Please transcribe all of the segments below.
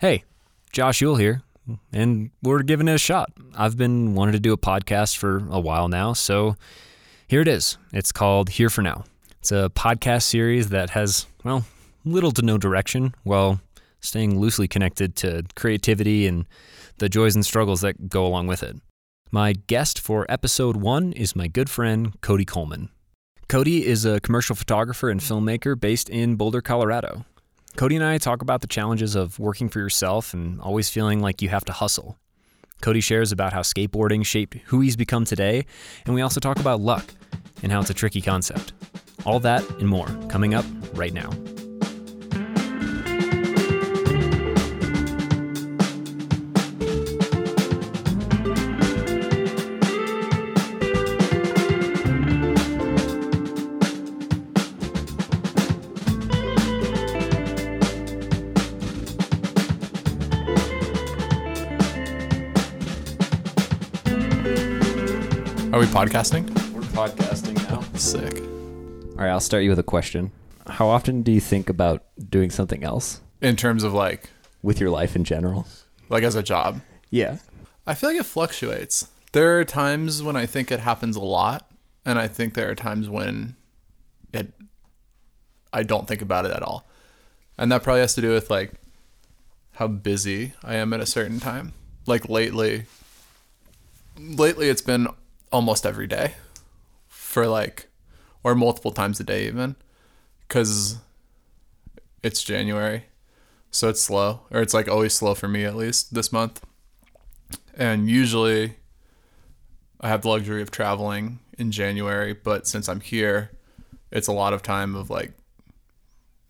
Hey, Josh Yule here, and we're giving it a shot. I've been wanting to do a podcast for a while now, so here it is. It's called Here for Now. It's a podcast series that has, well, little to no direction while staying loosely connected to creativity and the joys and struggles that go along with it. My guest for episode one is my good friend, Cody Coleman. Cody is a commercial photographer and filmmaker based in Boulder, Colorado. Cody and I talk about the challenges of working for yourself and always feeling like you have to hustle. Cody shares about how skateboarding shaped who he's become today, and we also talk about luck and how it's a tricky concept. All that and more coming up right now. Are we podcasting? We're podcasting now. Sick. All right, I'll start you with a question. How often do you think about doing something else In terms of like with your life in general? like as a job. Yeah. I feel like it fluctuates. There are times when I think it happens a lot, and I think there are times when it I don't think about it at all. And that probably has to do with like how busy I am at a certain time. Like lately lately it's been almost every day for like or multiple times a day even cuz it's January. So it's slow or it's like always slow for me at least this month. And usually I have the luxury of traveling in January, but since I'm here, it's a lot of time of like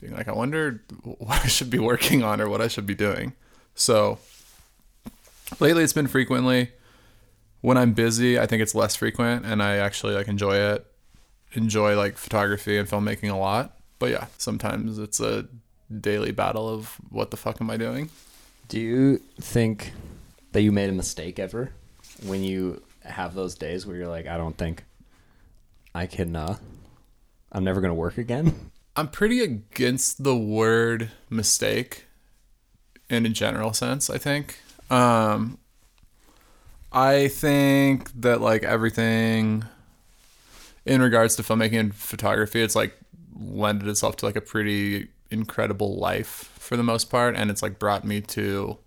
being like, I wonder what I should be working on or what I should be doing. So lately it's been frequently. When I'm busy, I think it's less frequent and I actually like enjoy it. Enjoy like photography and filmmaking a lot. But yeah, sometimes it's a daily battle of what the fuck am I doing? Do you think that you made a mistake ever when you have those days where you're like, I don't think I can, uh, I'm never going to work again? I'm pretty against the word mistake in a general sense, I think. Um I think that like everything in regards to filmmaking and photography, it's like lended itself to like a pretty incredible life for the most part. And it's like brought me to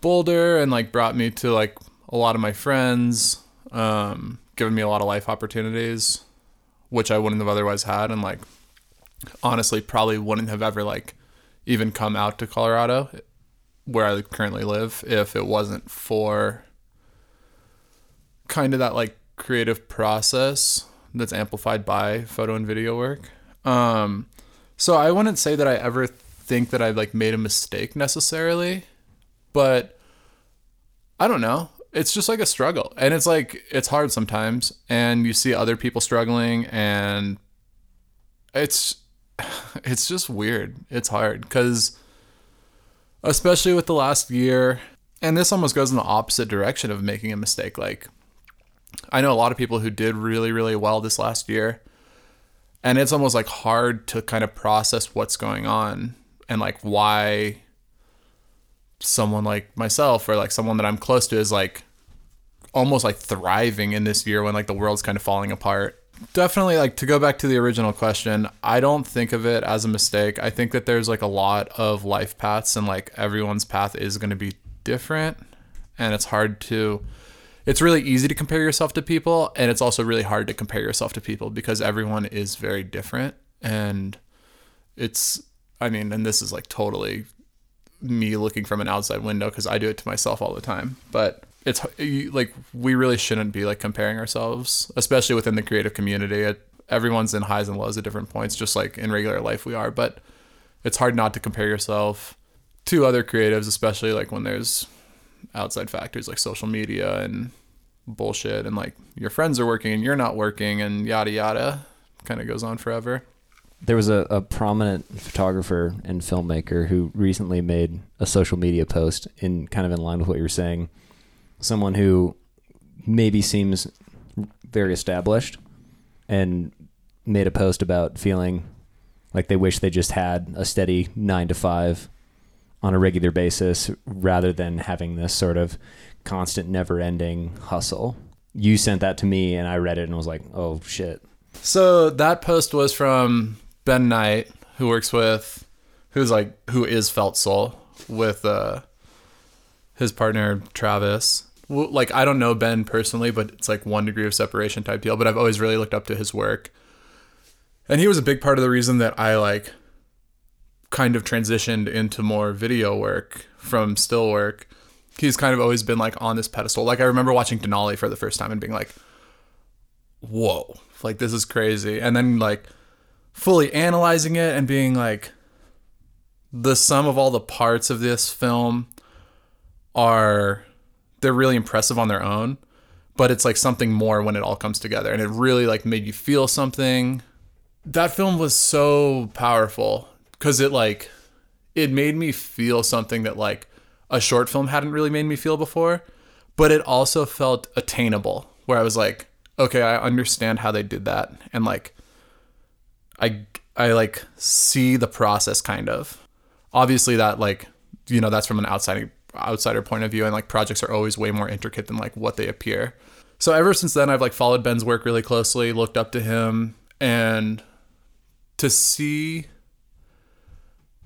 Boulder and like brought me to like a lot of my friends, um, given me a lot of life opportunities, which I wouldn't have otherwise had, and like honestly probably wouldn't have ever like even come out to Colorado where I currently live if it wasn't for kind of that like creative process that's amplified by photo and video work. Um, so I wouldn't say that I ever think that I like made a mistake necessarily, but I don't know. It's just like a struggle. And it's like it's hard sometimes and you see other people struggling and it's it's just weird. It's hard cuz especially with the last year. And this almost goes in the opposite direction of making a mistake. Like I know a lot of people who did really really well this last year. And it's almost like hard to kind of process what's going on and like why someone like myself or like someone that I'm close to is like almost like thriving in this year when like the world's kind of falling apart. Definitely like to go back to the original question, I don't think of it as a mistake. I think that there's like a lot of life paths and like everyone's path is going to be different and it's hard to it's really easy to compare yourself to people and it's also really hard to compare yourself to people because everyone is very different and it's I mean and this is like totally me looking from an outside window because I do it to myself all the time. But it's like we really shouldn't be like comparing ourselves, especially within the creative community. It, everyone's in highs and lows at different points, just like in regular life we are. But it's hard not to compare yourself to other creatives, especially like when there's outside factors like social media and bullshit, and like your friends are working and you're not working, and yada yada. Kind of goes on forever. There was a, a prominent photographer and filmmaker who recently made a social media post in kind of in line with what you're saying. Someone who maybe seems very established and made a post about feeling like they wish they just had a steady nine to five on a regular basis rather than having this sort of constant never ending hustle. You sent that to me and I read it and was like, oh shit. So that post was from Ben Knight, who works with, who's like, who is Felt Soul with uh, his partner Travis. Like I don't know Ben personally, but it's like one degree of separation type deal. But I've always really looked up to his work, and he was a big part of the reason that I like kind of transitioned into more video work from still work. He's kind of always been like on this pedestal. Like I remember watching Denali for the first time and being like, "Whoa, like this is crazy," and then like fully analyzing it and being like, the sum of all the parts of this film are they're really impressive on their own but it's like something more when it all comes together and it really like made you feel something. That film was so powerful because it like it made me feel something that like a short film hadn't really made me feel before but it also felt attainable where i was like okay i understand how they did that and like i i like see the process kind of. Obviously that like you know that's from an outside outsider point of view and like projects are always way more intricate than like what they appear. So ever since then i've like followed ben's work really closely looked up to him and to see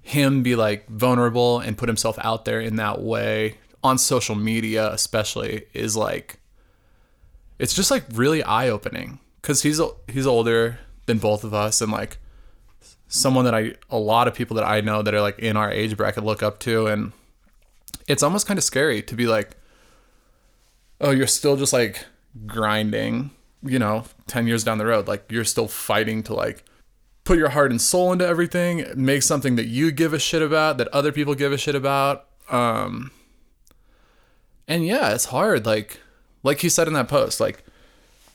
him be like vulnerable and put himself out there in that way on social media especially is like it's just like really eye-opening. Because he's he's older than both of us and like someone that I a lot of people that I know that are like in our age bracket look up to and it's almost kind of scary to be like oh you're still just like grinding you know 10 years down the road. Like you're still fighting to like put your heart and soul into everything make something that you give a shit about that other people give a shit about. Um and yeah it's hard like like he said in that post like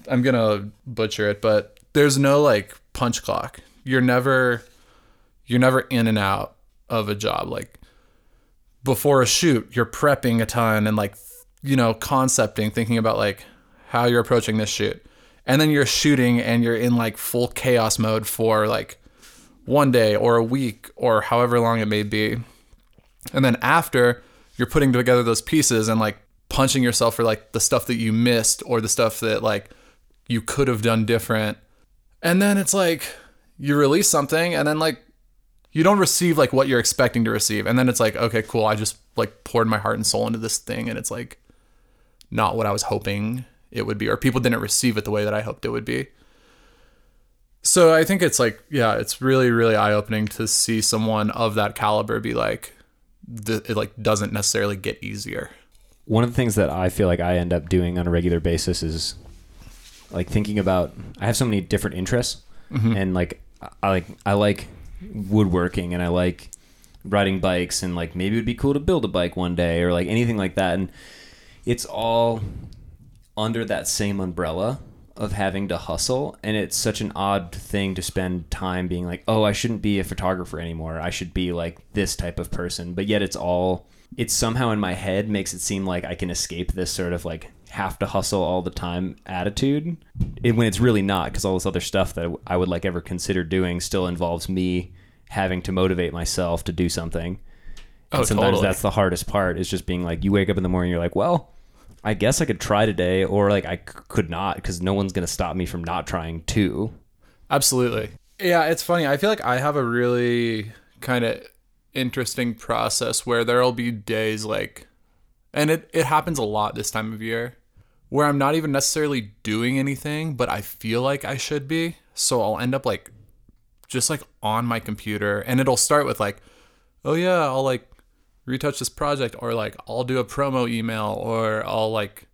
i'm gonna butcher it but there's no like punch clock. You're never you're never in and out of a job. Like before a shoot you're prepping a ton and like you know concepting thinking about like how you're approaching this shoot. And then you're shooting and you're in like full chaos mode for like one day or a week or however long it may be. And then after you're putting together those pieces and like punching yourself for like the stuff that you missed or the stuff that like you could have done different. And then it's like you release something and then like you don't receive like what you're expecting to receive. And then it's like okay cool. I just like poured my heart and soul into this thing and it's like not what i was hoping it would be or people didn't receive it the way that i hoped it would be. So i think it's like yeah it's really really eye-opening to see someone of that caliber be like th- it like doesn't necessarily get easier. One of the things that I feel like I end up doing on a regular basis is like thinking about I have so many different interests mm-hmm. and like I like I like woodworking and I like riding bikes and like maybe it would be cool to build a bike one day or like anything like that and it's all under that same umbrella of having to hustle and it's such an odd thing to spend time being like oh I shouldn't be a photographer anymore. I should be like this type of person. But yet it's all it's somehow in my head makes it seem like I can escape this sort of like have to hustle all the time attitude it, when it's really not because all this other stuff that I would like ever consider doing still involves me having to motivate myself to do something oh, and Oh, sometimes totally. that's the hardest part is just being like you wake up in the morning you're like well I guess I could try today or like I c- could not because no one's going to stop me from not trying too Absolutely. Yeah, it's funny. I feel like I have a really kind of interesting process where there'll be days like and it, it happens a lot this time of year where I'm not even necessarily doing anything, but I feel like I should be. So I'll end up like just like on my computer and it'll start with like, oh yeah, I'll like retouch this project or like I'll do a promo email or I'll like,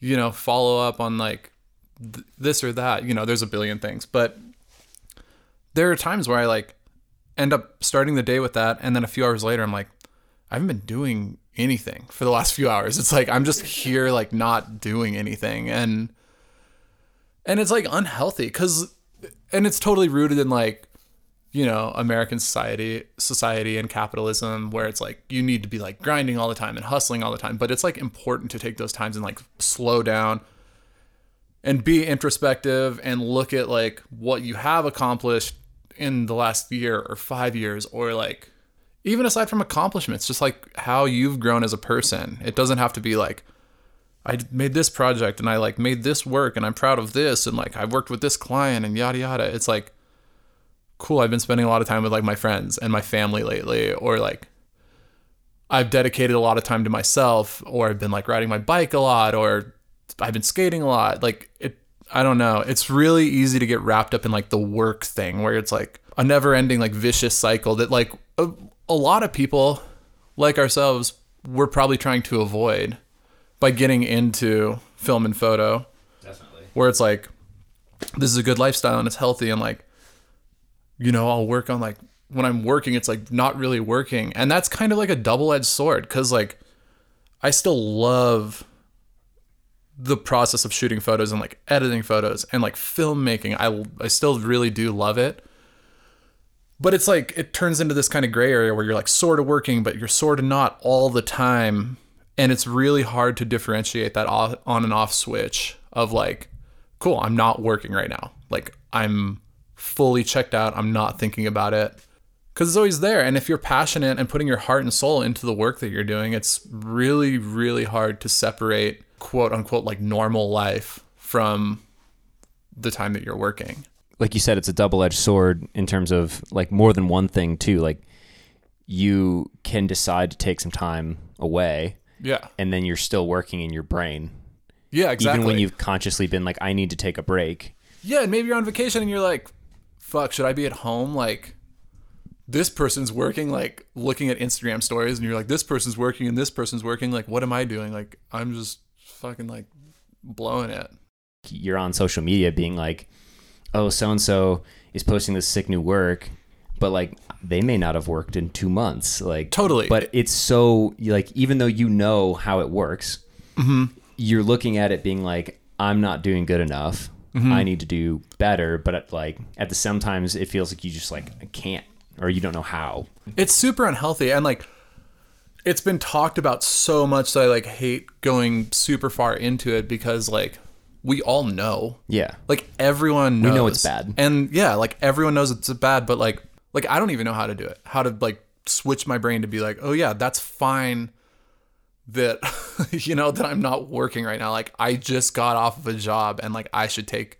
you know, follow up on like th- this or that. You know, there's a billion things, but there are times where I like end up starting the day with that, and then a few hours later, I'm like, I haven't been doing anything for the last few hours. It's like I'm just here, like not doing anything, and and it's like unhealthy because, and it's totally rooted in like, you know, American society, society and capitalism, where it's like you need to be like grinding all the time and hustling all the time, but it's like important to take those times and like slow down and be introspective and look at like what you have accomplished in the last year or five years or like even aside from accomplishments, just like how you've grown as a person. It doesn't have to be like, I made this project and I like made this work and I'm proud of this and like I've worked with this client and yada yada. It's like, cool. I've been spending a lot of time with like my friends and my family lately, or like I've dedicated a lot of time to myself, or I've been like riding my bike a lot, or I've been skating a lot. Like it, I don't know. It's really easy to get wrapped up in like the work thing where it's like a never ending like vicious cycle that like a, a lot of people like ourselves we're probably trying to avoid by getting into film and photo. Definitely. Where it's like this is a good lifestyle and it's healthy and like you know, I'll work on like when I'm working it's like not really working. And that's kind of like a double-edged sword cuz like I still love the process of shooting photos and like editing photos and like filmmaking. I I still really do love it. But it's like it turns into this kind of gray area where you're like sort of working but you're sort of not all the time and it's really hard to differentiate that off, on and off switch of like cool, I'm not working right now. Like I'm fully checked out. I'm not thinking about it because it's always there. And if you're passionate and putting your heart and soul into the work that you're doing, it's really, really hard to separate quote unquote like normal life from the time that you're working. Like you said, it's a double edged sword in terms of like more than one thing, too. Like you can decide to take some time away Yeah. and then you're still working in your brain. Yeah, exactly. Even when you've consciously been like, I need to take a break. Yeah, and maybe you're on vacation and you're like, fuck, should I be at home? Like, this person's working, like, looking at Instagram stories, and you're like, this person's working and this person's working. Like, what am I doing? Like, I'm just fucking, like, blowing it. You're on social media being like, oh, so and so is posting this sick new work, but like they may not have worked in two months. Like, Totally. But it's so, like, even though you know how it works, mm-hmm. you're looking at it being like, I'm not doing good enough. Mm-hmm. I need to do better. But at, like, at the sometimes it feels like you just like, I can't, or you don't know how. It's super unhealthy. And, like, it's been talked about so much that I, like, hate going super far into it because, like, we all know. Yeah. Like everyone knows. know it's bad. And yeah, like everyone knows it's bad, but like like I don't even know how to do it. How to like switch my brain to be like, "Oh yeah, that's fine that you know that I'm not working right now. Like I just got off of a job and like I should take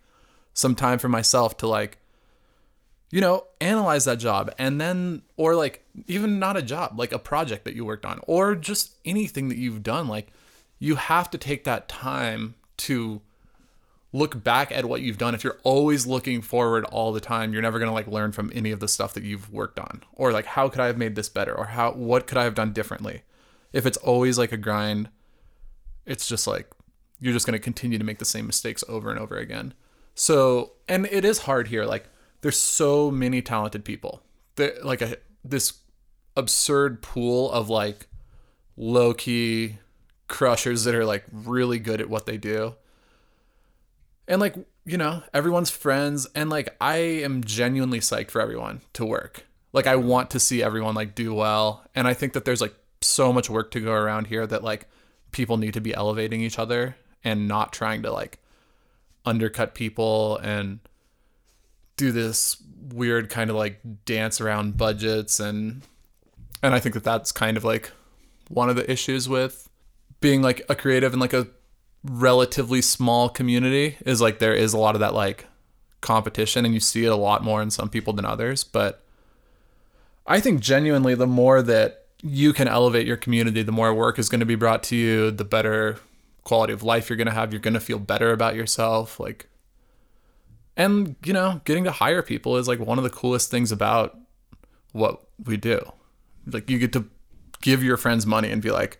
some time for myself to like you know, analyze that job and then or like even not a job, like a project that you worked on or just anything that you've done. Like you have to take that time to look back at what you've done. If you're always looking forward all the time you're never going to like learn from any of the stuff that you've worked on or like how could i have made this better or how what could i have done differently if it's always like a grind it's just like you're just going to continue to make the same mistakes over and over again. So and it is hard here like there's so many talented people there like a this absurd pool of like low key crushers that are like really good at what they do. And like you know everyone's friends and like i am genuinely psyched for everyone to work. Like i want to see everyone like do well and i think that there's like so much work to go around here that like people need to be elevating each other and not trying to like undercut people and do this weird kind of like dance around budgets. And and i think that that's kind of like one of the issues with being like a creative in like a relatively small community is like there is a lot of that like competition and you see it a lot more in some people than others. But i think genuinely the more that you can elevate your community the more work is going to be brought to you the better quality of life you're going to have you're going to feel better about yourself like and you know getting to hire people is like one of the coolest things about what we do like you get to give your friends money and be like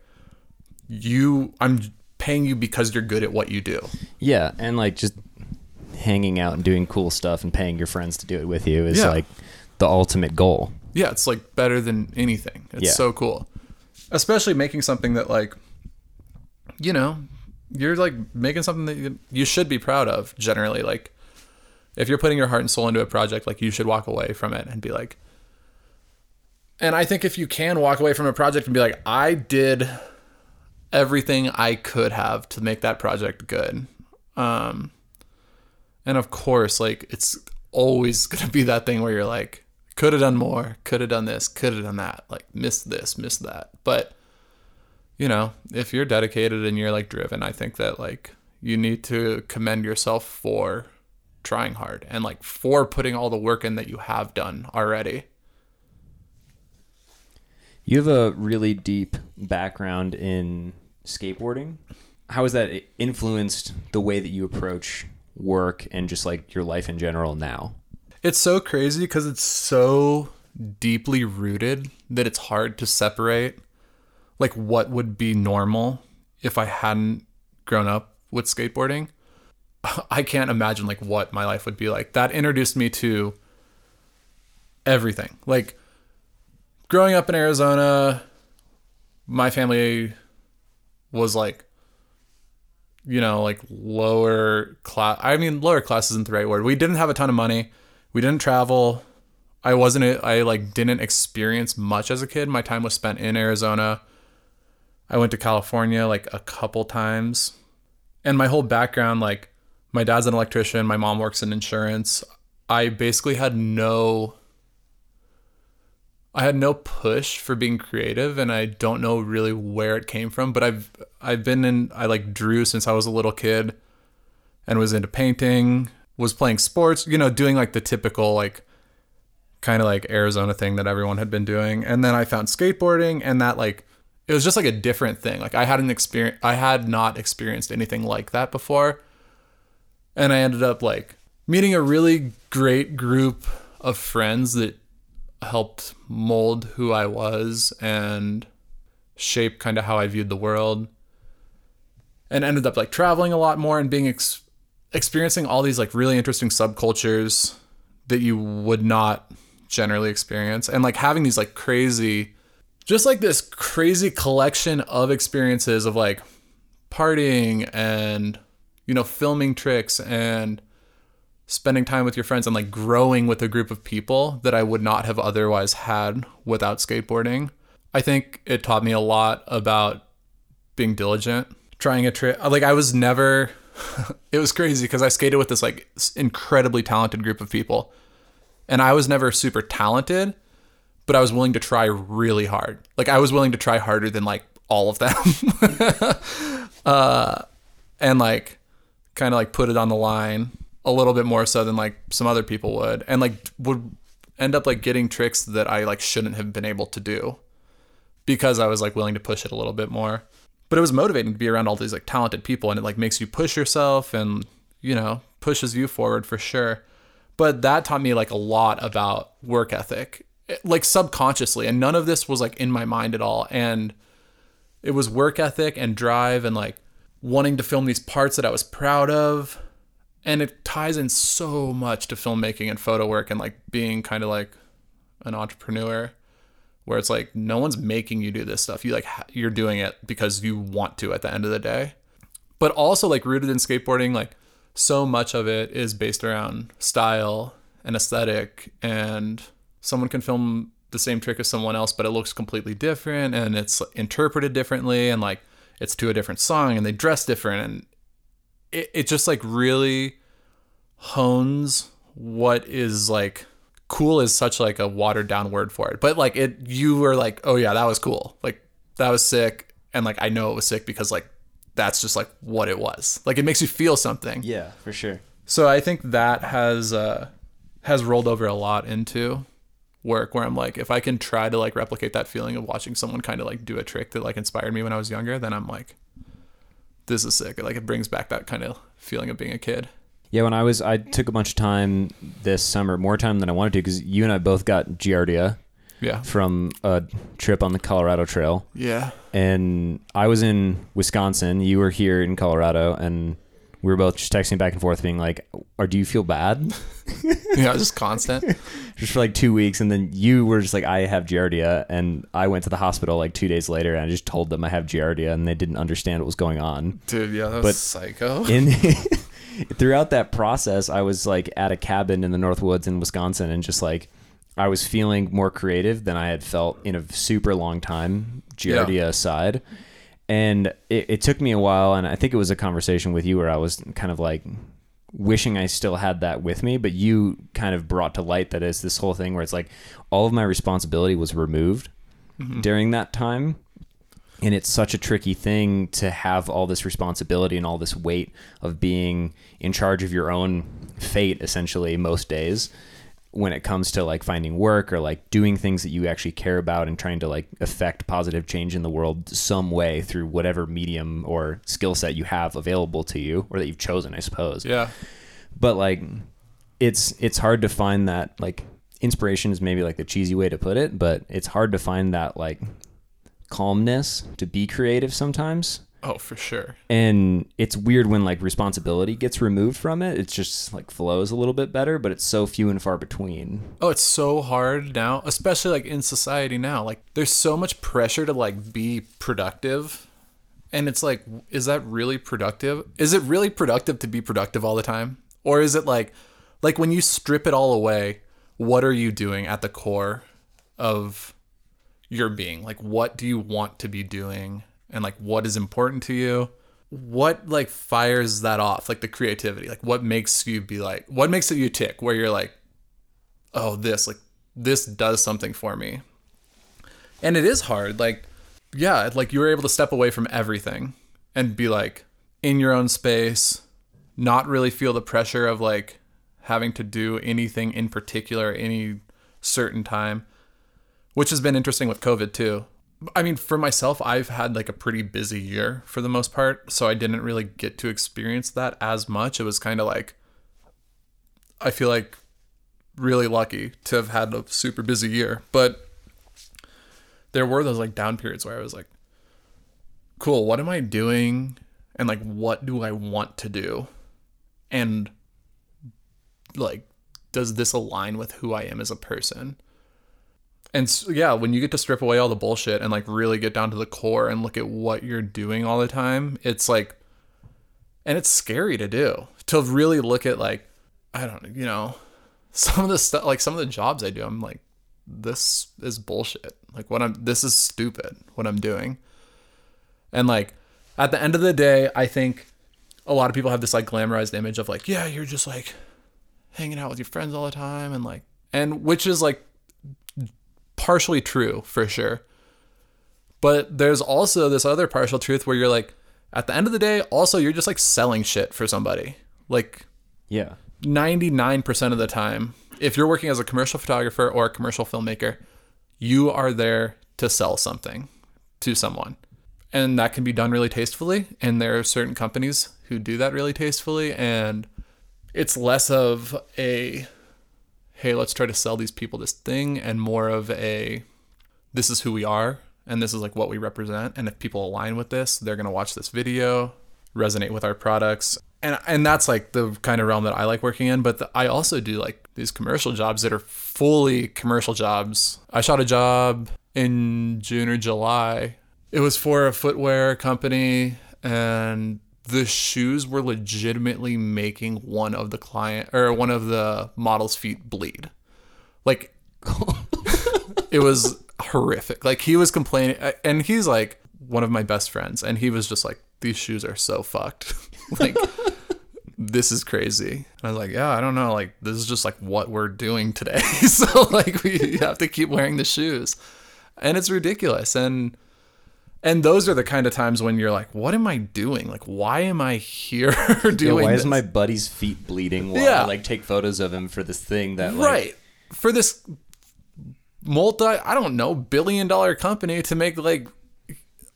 you i'm paying you because you're good at what you do Yeah. And like just hanging out and doing cool stuff and paying your friends to do it with you is Yeah. like the ultimate goal. Yeah it's like better than anything. It's Yeah. so cool. Especially making something that like you know you're like making something that you, you should be proud of generally. Like if you're putting your heart and soul into a project like you should walk away from it and be like and i think if you can walk away from a project and be like i did everything i could have to make that project good um and of course like it's always going to be that thing where you're like could have done more, could have done this, could have done that, like missed this, missed that. But you know, if you're dedicated and you're like driven, I think that like you need to commend yourself for trying hard and like for putting all the work in that you have done already. You have a really deep background in skateboarding. How has that influenced the way that you approach work and just like your life in general now? It's so crazy because it's so deeply rooted that it's hard to separate like what would be normal if I hadn't grown up with skateboarding. I can't imagine like what my life would be like. That introduced me to everything. Like growing up in Arizona, my family was like you know, like lower class. I mean, lower class isn't the right word. We didn't have a ton of money we didn't travel. I wasn't I like didn't experience much as a kid. My time was spent in Arizona. I went to California like a couple times. And my whole background like my dad's an electrician, my mom works in insurance. I basically had no I had no push for being creative and I don't know really where it came from, but I've I've been in I like drew since I was a little kid and was into painting was playing sports, you know, doing like the typical like kind of like Arizona thing that everyone had been doing. And then I found skateboarding and that like it was just like a different thing. Like I hadn't experience I had not experienced anything like that before. And I ended up like meeting a really great group of friends that helped mold who I was and shape kind of how I viewed the world. And ended up like traveling a lot more and being ex- experiencing all these like really interesting subcultures that you would not generally experience and like having these like crazy just like this crazy collection of experiences of like partying and you know filming tricks and spending time with your friends and like growing with a group of people that I would not have otherwise had without skateboarding. I think it taught me a lot about being diligent, trying a trick. Like I was never it was crazy because I skated with this like incredibly talented group of people. And I was never super talented, but I was willing to try really hard. Like I was willing to try harder than like all of them. uh, and like kind of like put it on the line a little bit more so than like some other people would and like would end up like getting tricks that I like shouldn't have been able to do because I was like willing to push it a little bit more but it was motivating to be around all these like talented people and it like makes you push yourself and you know pushes you forward for sure. But that taught me like a lot about work ethic eh, like subconsciously and none of this was like in my mind at all. And it was work ethic and drive and like wanting to film these parts that I was proud of. And it ties in so much to filmmaking and photo work and like being kind of like an entrepreneur where it's like no one's making you do this stuff. You like you're doing it because you want to at the end of the day. But also like rooted in skateboarding, like so much of it is based around style and aesthetic and someone can film the same trick as someone else but it looks completely different and it's interpreted differently and like it's to a different song and they dress different and it, it just like really hones what is like cool is such like a watered down word for it. But like it you were like, "Oh yeah, that was cool." Like that was sick and like I know it was sick because like that's just like what it was. Like it makes you feel something. Yeah, for sure. So I think that has uh has rolled over a lot into work where I'm like if I can try to like replicate that feeling of watching someone kind of like do a trick that like inspired me when I was younger, then I'm like this is sick. Like it brings back that kind of feeling of being a kid. Yeah, when I was, I took a bunch of time this summer, more time than I wanted to, because you and I both got Giardia. Yeah. From a trip on the Colorado Trail. Yeah. And I was in Wisconsin. You were here in Colorado, and we were both just texting back and forth, being like, "Or do you feel bad?" yeah, just constant. just for like two weeks, and then you were just like, "I have Giardia," and I went to the hospital like two days later, and I just told them I have Giardia, and they didn't understand what was going on. Dude, yeah, that was but psycho. In throughout that process, I was like at a cabin in the North Woods in Wisconsin and just like I was feeling more creative than I had felt in a super long time, Giardia yeah. aside. And it, it took me a while, and I think it was a conversation with you where I was kind of like, wishing I still had that with me, but you kind of brought to light that is this whole thing where it's like all of my responsibility was removed mm-hmm. during that time. And it's such a tricky thing to have all this responsibility and all this weight of being in charge of your own fate, essentially, most days when it comes to like finding work or like doing things that you actually care about and trying to like affect positive change in the world some way through whatever medium or skill set you have available to you or that you've chosen, I suppose Yeah. but like it's it's hard to find that like inspiration is maybe like the cheesy way to put it but it's hard to find that like calmness to be creative sometimes Oh, for sure. and it's weird when like responsibility gets removed from it it just like flows a little bit better but it's so few and far between Oh, it's so hard now, especially like in society now. Like there's so much pressure to like be productive. And it's like is that really productive? Is it really productive to be productive all the time? Or is it like like when you strip it all away, what are you doing at the core of your being? Like what do you want to be doing and like what is important to you? What like fires that off? Like the creativity. Like what makes you be like what makes it you tick where you're like oh this like this does something for me and it is hard like yeah like you were able to step away from everything and be like in your own space not really feel the pressure of like having to do anything in particular any certain time which has been interesting with covid too i mean for myself i've had like a pretty busy year for the most part so i didn't really get to experience that as much it was kind of like i feel like really lucky to have had a super busy year. But there were those like down periods where I was like, cool, what am I doing? And like, what do I want to do? And like, does this align with who I am as a person? And so, yeah, when you get to strip away all the bullshit and like really get down to the core and look at what you're doing all the time, it's like, and it's scary to do to really look at like, I don't, you know, some of the stuff like some of the jobs I do, I'm like, this is bullshit. Like what I'm this is stupid what I'm doing. And like at the end of the day, I think a lot of people have this like glamorized image of like, yeah, you're just like hanging out with your friends all the time and like and which is like partially true for sure. But there's also this other partial truth where you're like at the end of the day, also you're just like selling shit for somebody. Like yeah 99% of the time, if you're working as a commercial photographer or a commercial filmmaker, you are there to sell something to someone. And that can be done really tastefully. And there are certain companies who do that really tastefully. And it's less of a, hey, let's try to sell these people this thing, and more of a, this is who we are. And this is like what we represent. And if people align with this, they're to watch this video, resonate with our products, and and that's like the kind of realm that I like working in. But the, I also do like these commercial jobs that are fully commercial jobs. I shot a job in June or July. It was for a footwear company, and the shoes were legitimately making one of the client or one of the model's feet bleed. Like it was horrific. Like he was complaining, and he's like one of my best friends, and he was just like, "These shoes are so fucked." like this is crazy. And I was like, yeah, I don't know. Like, this is just like what we're doing today. so, like, we have to keep wearing the shoes. And it's ridiculous. And, and those are the kind of times when you're like, what am I doing? Like, why am I here yeah, doing why this? is my buddy's feet bleeding while Yeah. I like take photos of him for this thing that like right. For this multi, I don't know, billion dollar company to make like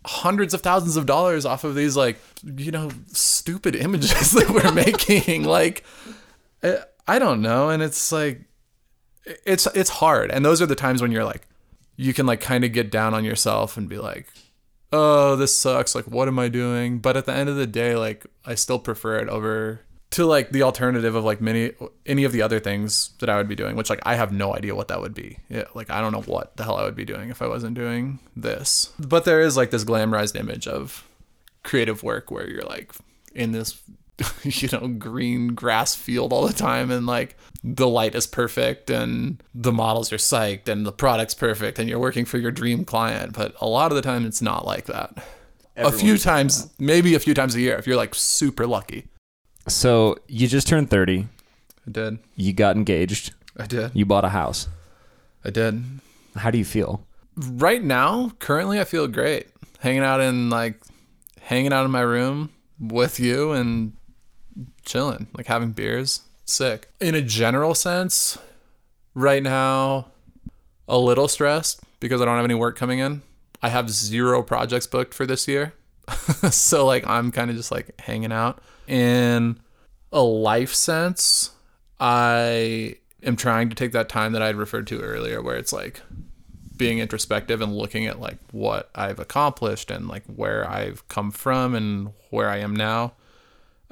hundreds of thousands of dollars off of these like you know stupid images that we're making like eh, i don't know and it's like it's it's hard and those are the times when you're like you can like kind of get down on yourself and be like oh this sucks like what am i doing but at the end of the day like i still prefer it over to like the alternative of like many any of the other things that I would be doing, which like I have no idea what that would be. Yeah, like I don't know what the hell I would be doing if I wasn't doing this. But there is like this glamorized image of creative work where you're like in this you know green grass field all the time and like the light is perfect and the models are psyched and the product's perfect and you're working for your dream client but a lot of the time it's not like that a few Everyone's times maybe a few times a year if you're like super lucky So you just turned 30. I did. You got engaged. I did. You bought a house. I did. How do you feel? Right now, currently, I feel great. Hanging out in like, hanging out in my room with you and chilling, like having beers. Sick. In a general sense, right now, a little stressed because I don't have any work coming in. I have zero projects booked for this year. so like I'm kind of just like hanging out. In a life sense, I am trying to take that time that I referred to earlier where it's like being introspective and looking at like what I've accomplished and like where I've come from and where I am now.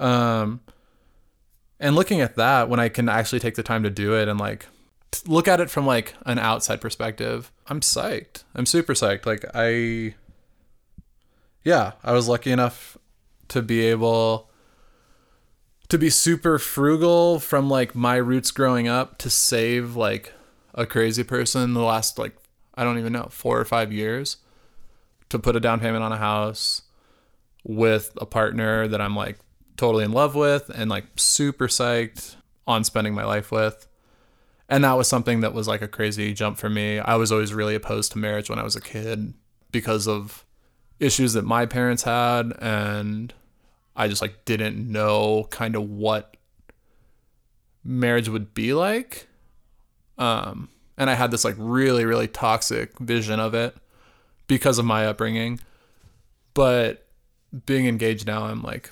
Um and looking at that when I can actually take the time to do it and like look at it from like an outside perspective, I'm psyched. I'm super psyched. Like I yeah, I was lucky enough to be able to be super frugal from like my roots growing up to save like a crazy person the last like I don't even know, 4 or 5 years to put a down payment on a house with a partner that I'm like totally in love with and like super psyched on spending my life with. And that was something that was like a crazy jump for me. I was always really opposed to marriage when I was a kid because of issues that my parents had and I just like didn't know kind of what marriage would be like. Um and I had this like really really toxic vision of it because of my upbringing. But being engaged now, I'm like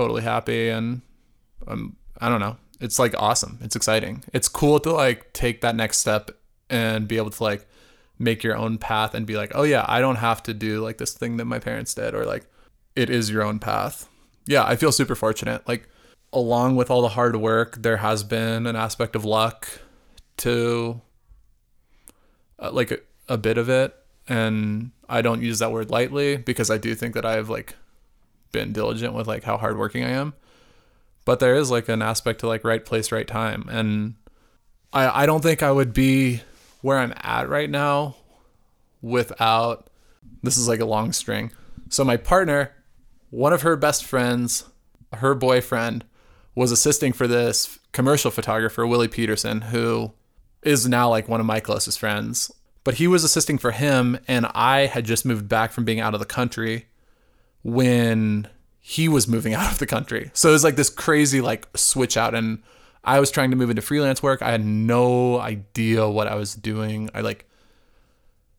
totally happy and I'm I don't know. It's like awesome. It's exciting. It's cool to like take that next step and be able to like make your own path and be like, "Oh yeah, I don't have to do like this thing that my parents did or like it is your own path." Yeah, I feel super fortunate. Like along with all the hard work, there has been an aspect of luck to uh, like a, a bit of it and I don't use that word lightly because I do think that I've like been diligent with like how hardworking I am. But there is like an aspect to like right place, right time. And I I don't think I would be where I'm at right now without this is like a long string. So my partner, one of her best friends, her boyfriend was assisting for this commercial photographer, Willie Peterson, who is now like one of my closest friends. But he was assisting for him, and I had just moved back from being out of the country when he was moving out of the country. So it was like this crazy like switch out and I was trying to move into freelance work. I had no idea what I was doing. I like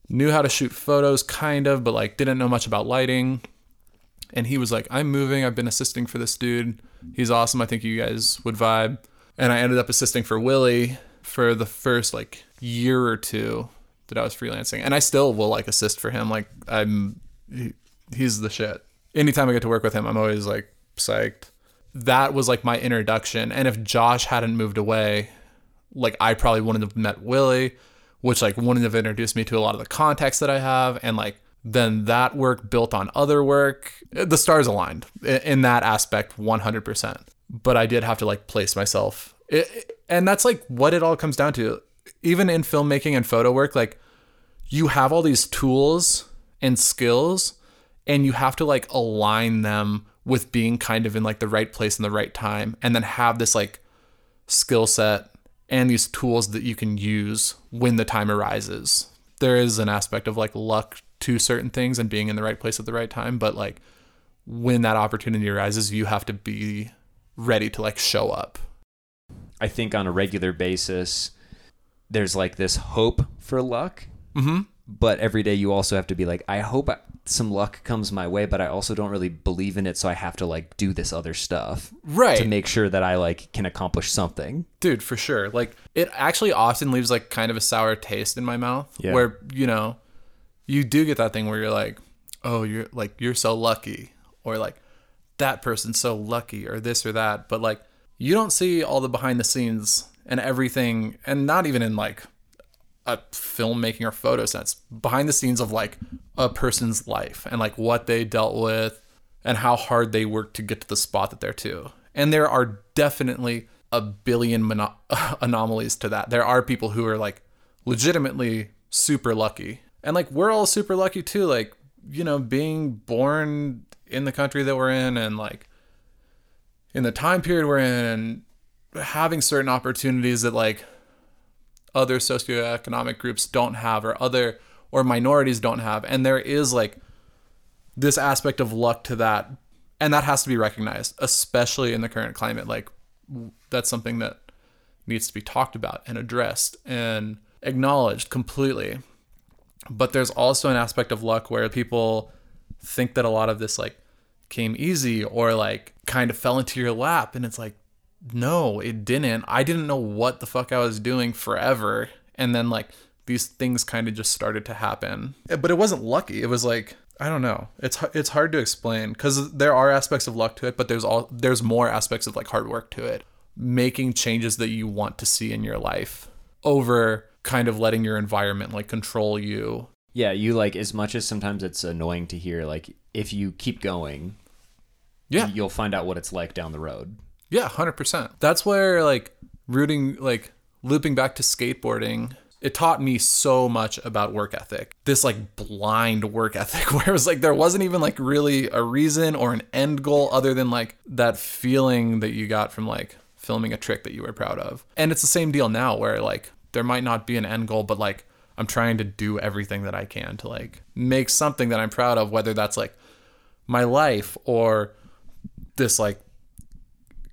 knew how to shoot photos kind of, but like didn't know much about lighting. And he was like, "I'm moving. I've been assisting for this dude. He's awesome. I think you guys would vibe." And I ended up assisting for Willie for the first like year or two that I was freelancing. And I still will like assist for him. Like I'm he, he's the shit anytime I get to work with him, I'm always like psyched. That was like my introduction. And if Josh hadn't moved away, like I probably wouldn't have met Willie, which like wouldn't have introduced me to a lot of the contacts that I have. And like then that work built on other work. The stars aligned in that aspect 100%. But I did have to like place myself. It, and that's like what it all comes down to. Even in filmmaking and photo work, like you have all these tools and skills and you have to like align them with being kind of in like the right place in the right time and then have this like skill set and these tools that you can use when the time arises. There is an aspect of like luck to certain things and being in the right place at the right time, but like when that opportunity arises, you have to be ready to like show up. I think on a regular basis, there's like this hope for luck. Mm-hmm. But every day you also have to be like, I hope some luck comes my way, but I also don't really believe in it, so I have to like do this other stuff, right, to make sure that I like can accomplish something. Dude, for sure. Like it actually often leaves like kind of a sour taste in my mouth, yeah. where you know, you do get that thing where you're like, oh, you're like you're so lucky, or like that person's so lucky, or this or that, but like you don't see all the behind the scenes and everything, and not even in like a filmmaking or photo sense behind the scenes of like a person's life and like what they dealt with and how hard they worked to get to the spot that they're to. And there are definitely a billion mono- anomalies to that. There are people who are like legitimately super lucky. And like we're all super lucky too like you know being born in the country that we're in and like in the time period we're in, having certain opportunities that like other socioeconomic groups don't have or other or minorities don't have. And there is like this aspect of luck to that. And that has to be recognized, especially in the current climate. Like that's something that needs to be talked about and addressed and acknowledged completely. But there's also an aspect of luck where people think that a lot of this like came easy or like kind of fell into your lap and it's like no, it didn't. I didn't know what the fuck I was doing forever and then like these things kind of just started to happen. But it wasn't lucky. It was like I don't know. It's it's hard to explain cuz there are aspects of luck to it, but there's all there's more aspects of like hard work to it. Making changes that you want to see in your life over kind of letting your environment like control you. Yeah, you like as much as sometimes it's annoying to hear like if you keep going, Yeah. you'll find out what it's like down the road. Yeah, hundred percent. That's where like rooting, like looping back to skateboarding, it taught me so much about work ethic. This like blind work ethic, where it was like there wasn't even like really a reason or an end goal other than like that feeling that you got from like filming a trick that you were proud of. And it's the same deal now, where like there might not be an end goal, but like I'm trying to do everything that I can to like make something that I'm proud of, whether that's like my life or this like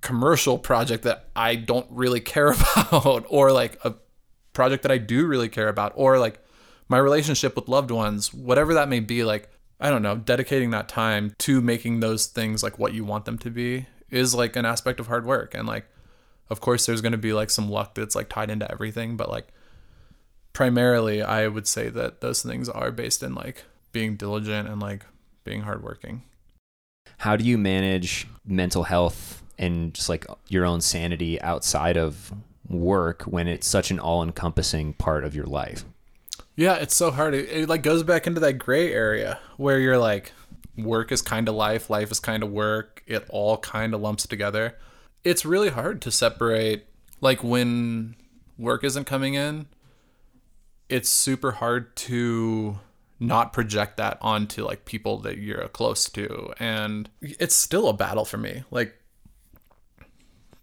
commercial project that I don't really care about or like a project that I do really care about or like my relationship with loved ones, whatever that may be, like I don't know, dedicating that time to making those things like what you want them to be is like an aspect of hard work and like of course there's going to be like some luck that's like tied into everything, but like primarily I would say that those things are based in like being diligent and like being hardworking. How do you manage mental health and just like your own sanity outside of work when it's such an all-encompassing part of your life? Yeah, it's so hard. It, it like goes back into that gray area where you're like, work is kind of life, life is kind of work. It all kind of lumps together. It's really hard to separate. Like when work isn't coming in, it's super hard to not project that onto like people that you're close to, and it's still a battle for me. Like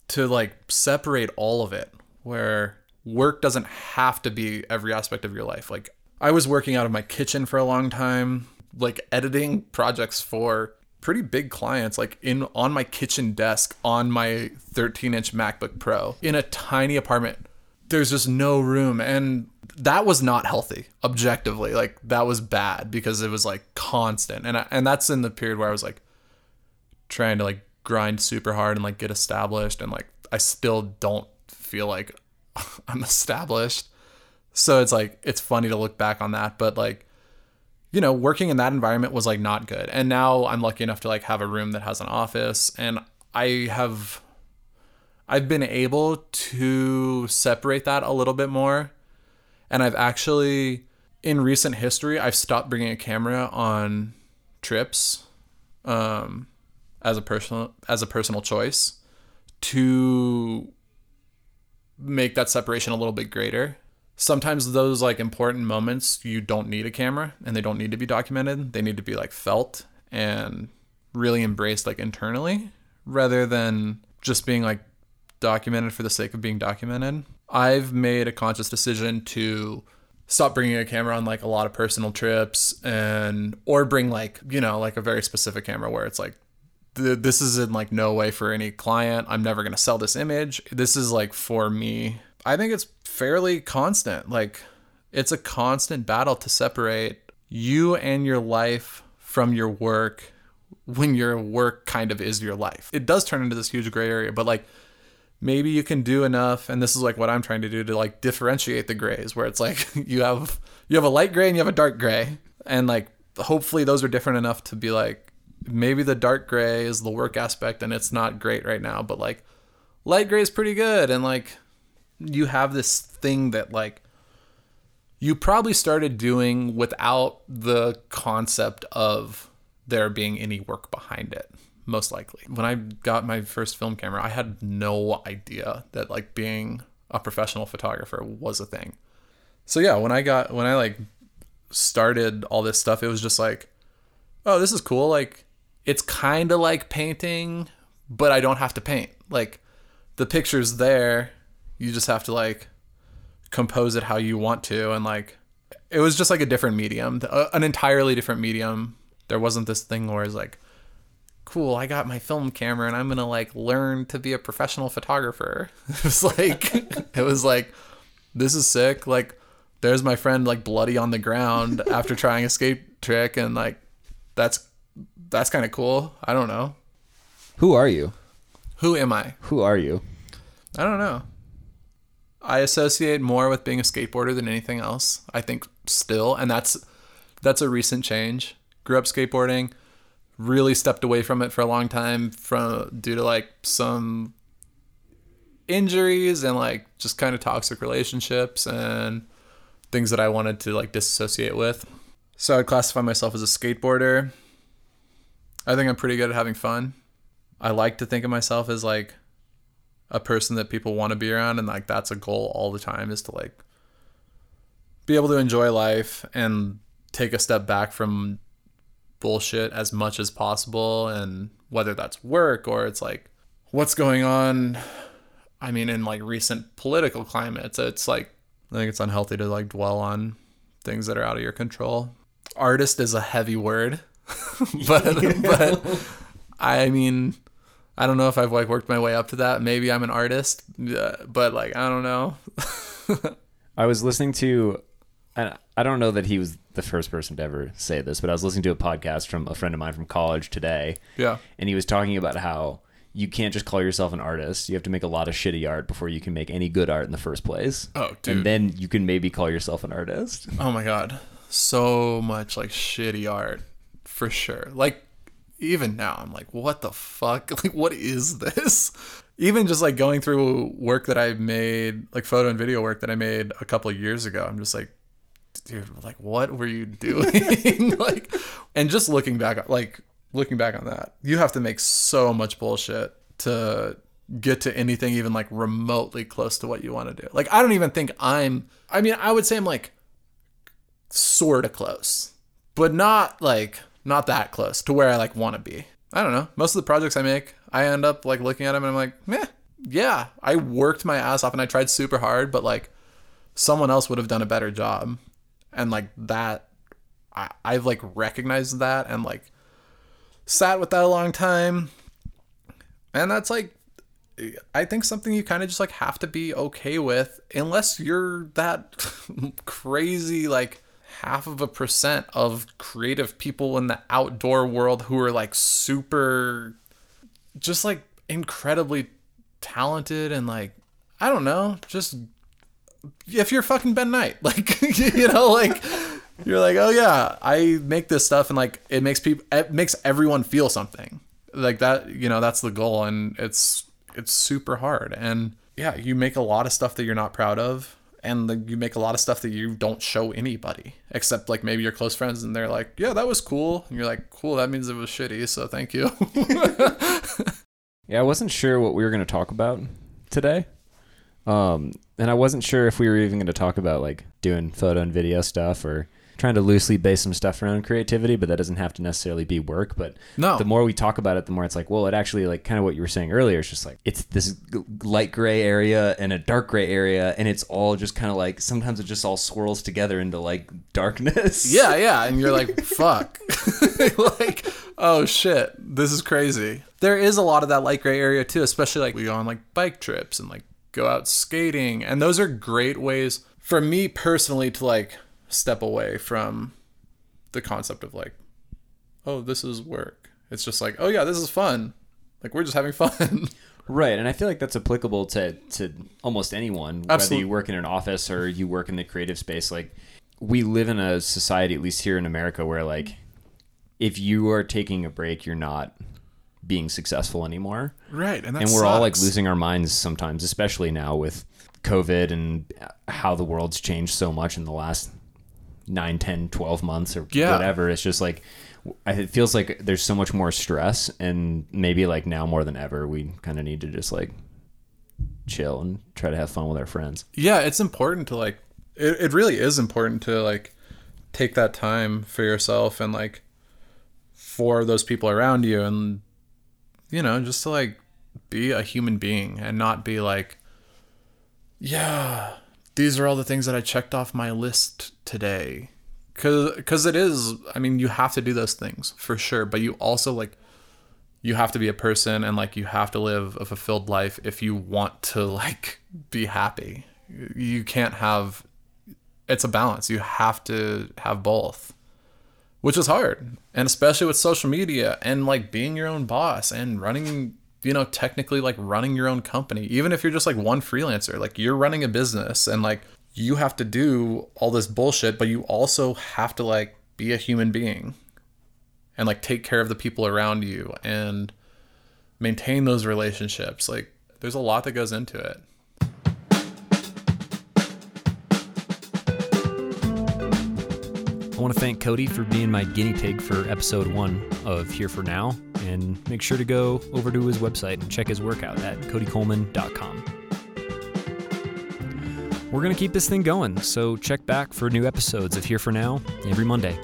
to like separate all of it where work doesn't have to be every aspect of your life. Like I was working out of my kitchen for a long time, like editing projects for pretty big clients like in on my kitchen desk on my 13-inch MacBook Pro in a tiny apartment. There's just no room and that was not healthy objectively. Like that was bad because it was like constant. And I, and that's in the period where I was like trying to like grind super hard and like get established and like I still don't feel like I'm established. So it's like it's funny to look back on that, but like you know, working in that environment was like not good. And now I'm lucky enough to like have a room that has an office and I have I've been able to separate that a little bit more. And I've actually in recent history I've stopped bringing a camera on trips um as a personal as a personal choice to make that separation a little bit greater. Sometimes those like important moments you don't need a camera and they don't need to be documented. They need to be like felt and really embraced like internally rather than just being like documented for the sake of being documented. I've made a conscious decision to stop bringing a camera on like a lot of personal trips and or bring like, you know, like a very specific camera where it's like th- this is in like no way for any client. I'm never going to sell this image. This is like for me. I think it's fairly constant. Like it's a constant battle to separate you and your life from your work when your work kind of is your life. It does turn into this huge gray area, but like maybe you can do enough and this is like what I'm trying to do to like differentiate the grays where it's like you have you have a light gray and you have a dark gray and like hopefully those are different enough to be like maybe the dark gray is the work aspect and it's not great right now, but like light gray is pretty good. And like you have this thing that like you probably started doing without the concept of there being any work behind it most likely. When i got my first film camera i had no idea that like being a professional photographer was a thing. So yeah when i got when i like started all this stuff it was just like oh this is cool. Like it's kind of like painting, but I don't have to paint. Like the picture's there, you just have to like compose it how you want to and like it was just like a different medium, uh, an entirely different medium. There wasn't this thing where it's like cool, I got my film camera and I'm going to like learn to be a professional photographer. It was like it was like this is sick. Like there's my friend like bloody on the ground after trying a skate trick and like that's that's kind of cool. I don't know. Who are you? Who am I? Who are you? I don't know. I associate more with being a skateboarder than anything else. I think still, and that's that's a recent change. Grew up skateboarding, really stepped away from it for a long time from due to like some injuries and like just kind of toxic relationships and things that I wanted to like disassociate with. So I'd classify myself as a skateboarder. I think I'm pretty good at having fun. I like to think of myself as like a person that people want to be around and like that's a goal all the time is to like be able to enjoy life and take a step back from bullshit as much as possible and whether that's work or it's like what's going on i mean in like recent political climates it's like i think it's unhealthy to like dwell on things that are out of your control artist is a heavy word but but i mean i don't know if i've like worked my way up to that maybe i'm an artist uh, but like i don't know I was listening to, and I don't know that he was the first person to ever say this, but I was listening to a podcast from a friend of mine from college today, yeah and he was talking about how you can't just call yourself an artist. You have to make a lot of shitty art before you can make any good art in the first place. Oh, dude. And then you can maybe call yourself an artist. Oh my god. So much like shitty art for sure. Like even now I'm like what the fuck? Like what is this? Even just like going through work that I made, like photo and video work that I made a couple years ago, I'm just like dude, like what were you doing? like and just looking back like looking back on that, you have to make so much bullshit to get to anything even like remotely close to what you want to do. Like I don't even think I'm I mean, I would say I'm like sort of close, but not like not that close to where I like want to be. I don't know. Most of the projects I make, I end up like looking at them and I'm like, meh, yeah, I worked my ass off and I tried super hard, but like someone else would have done a better job. And like that, I, I've like recognized that and like sat with that a long time. And that's like, I think something you kind of just like have to be okay with, unless you're that crazy, like half of a percent of creative people in the outdoor world who are like super, just like incredibly talented and like, I don't know, just if you're fucking Ben Knight, like, you know, like, you're like, oh yeah, I make this stuff and like it makes people, it makes everyone feel something like that. You know, that's the goal, and it's it's super hard. And yeah, you make a lot of stuff that you're not proud of, and you make a lot of stuff that you don't show anybody except like maybe your close friends, and they're like, yeah, that was cool, and you're like, cool, that means it was shitty, so thank you. Yeah, I wasn't sure what we were going to talk about today. Um, and I wasn't sure if we were even going to talk about like doing photo and video stuff or trying to loosely base some stuff around creativity, but that doesn't have to necessarily be work. But No. the more we talk about it, the more it's like, well, it actually like kind of what you were saying earlier. It's just like it's this light gray area and a dark gray area, and it's all just kind of like sometimes it just all swirls together into like darkness. Yeah, yeah, and you're like, fuck. like, oh shit, this is crazy. There is a lot of that light gray area too, especially like we go on like bike trips and like go out skating, and those are great ways for me personally to like step away from the concept of like, oh, this is work. It's just like, oh yeah, this is fun. Like we're just having fun. Right, and I feel like that's applicable to to almost anyone, whether you work in an office or you work in the creative space. Like, we live in a society, at least here in America, where like, if you are taking a break, you're not being successful anymore, right, and and we're all like losing our minds sometimes, especially now with COVID and how the world's changed so much in the last 9, 10, 12 months or Yeah. whatever. It's just like it feels like there's so much more stress and maybe like now more than ever we kind of need to just like chill and try to have fun with our friends. yeah it's important to like it, it really is important to like take that time for yourself and like for those people around you and you know, just to like be a human being and not be like, yeah, these are all the things that I checked off my list today. Cause, cause it is, I mean, you have to do those things for sure, but you also like, you have to be a person and like you have to live a fulfilled life if you want to like be happy. You can't have, it's a balance. You have to have both, which is hard. And especially with social media and like being your own boss and running you know, technically like running your own company, even if you're just like one freelancer, like you're running a business and like you have to do all this bullshit, but you also have to like be a human being and like take care of the people around you and maintain those relationships. Like there's a lot that goes into it. I want to thank Cody for being my guinea pig for episode one of Here for Now, and make sure to go over to his website and check his work out at codycoleman.com. We're going to keep this thing going, so check back for new episodes of Here for Now every Monday.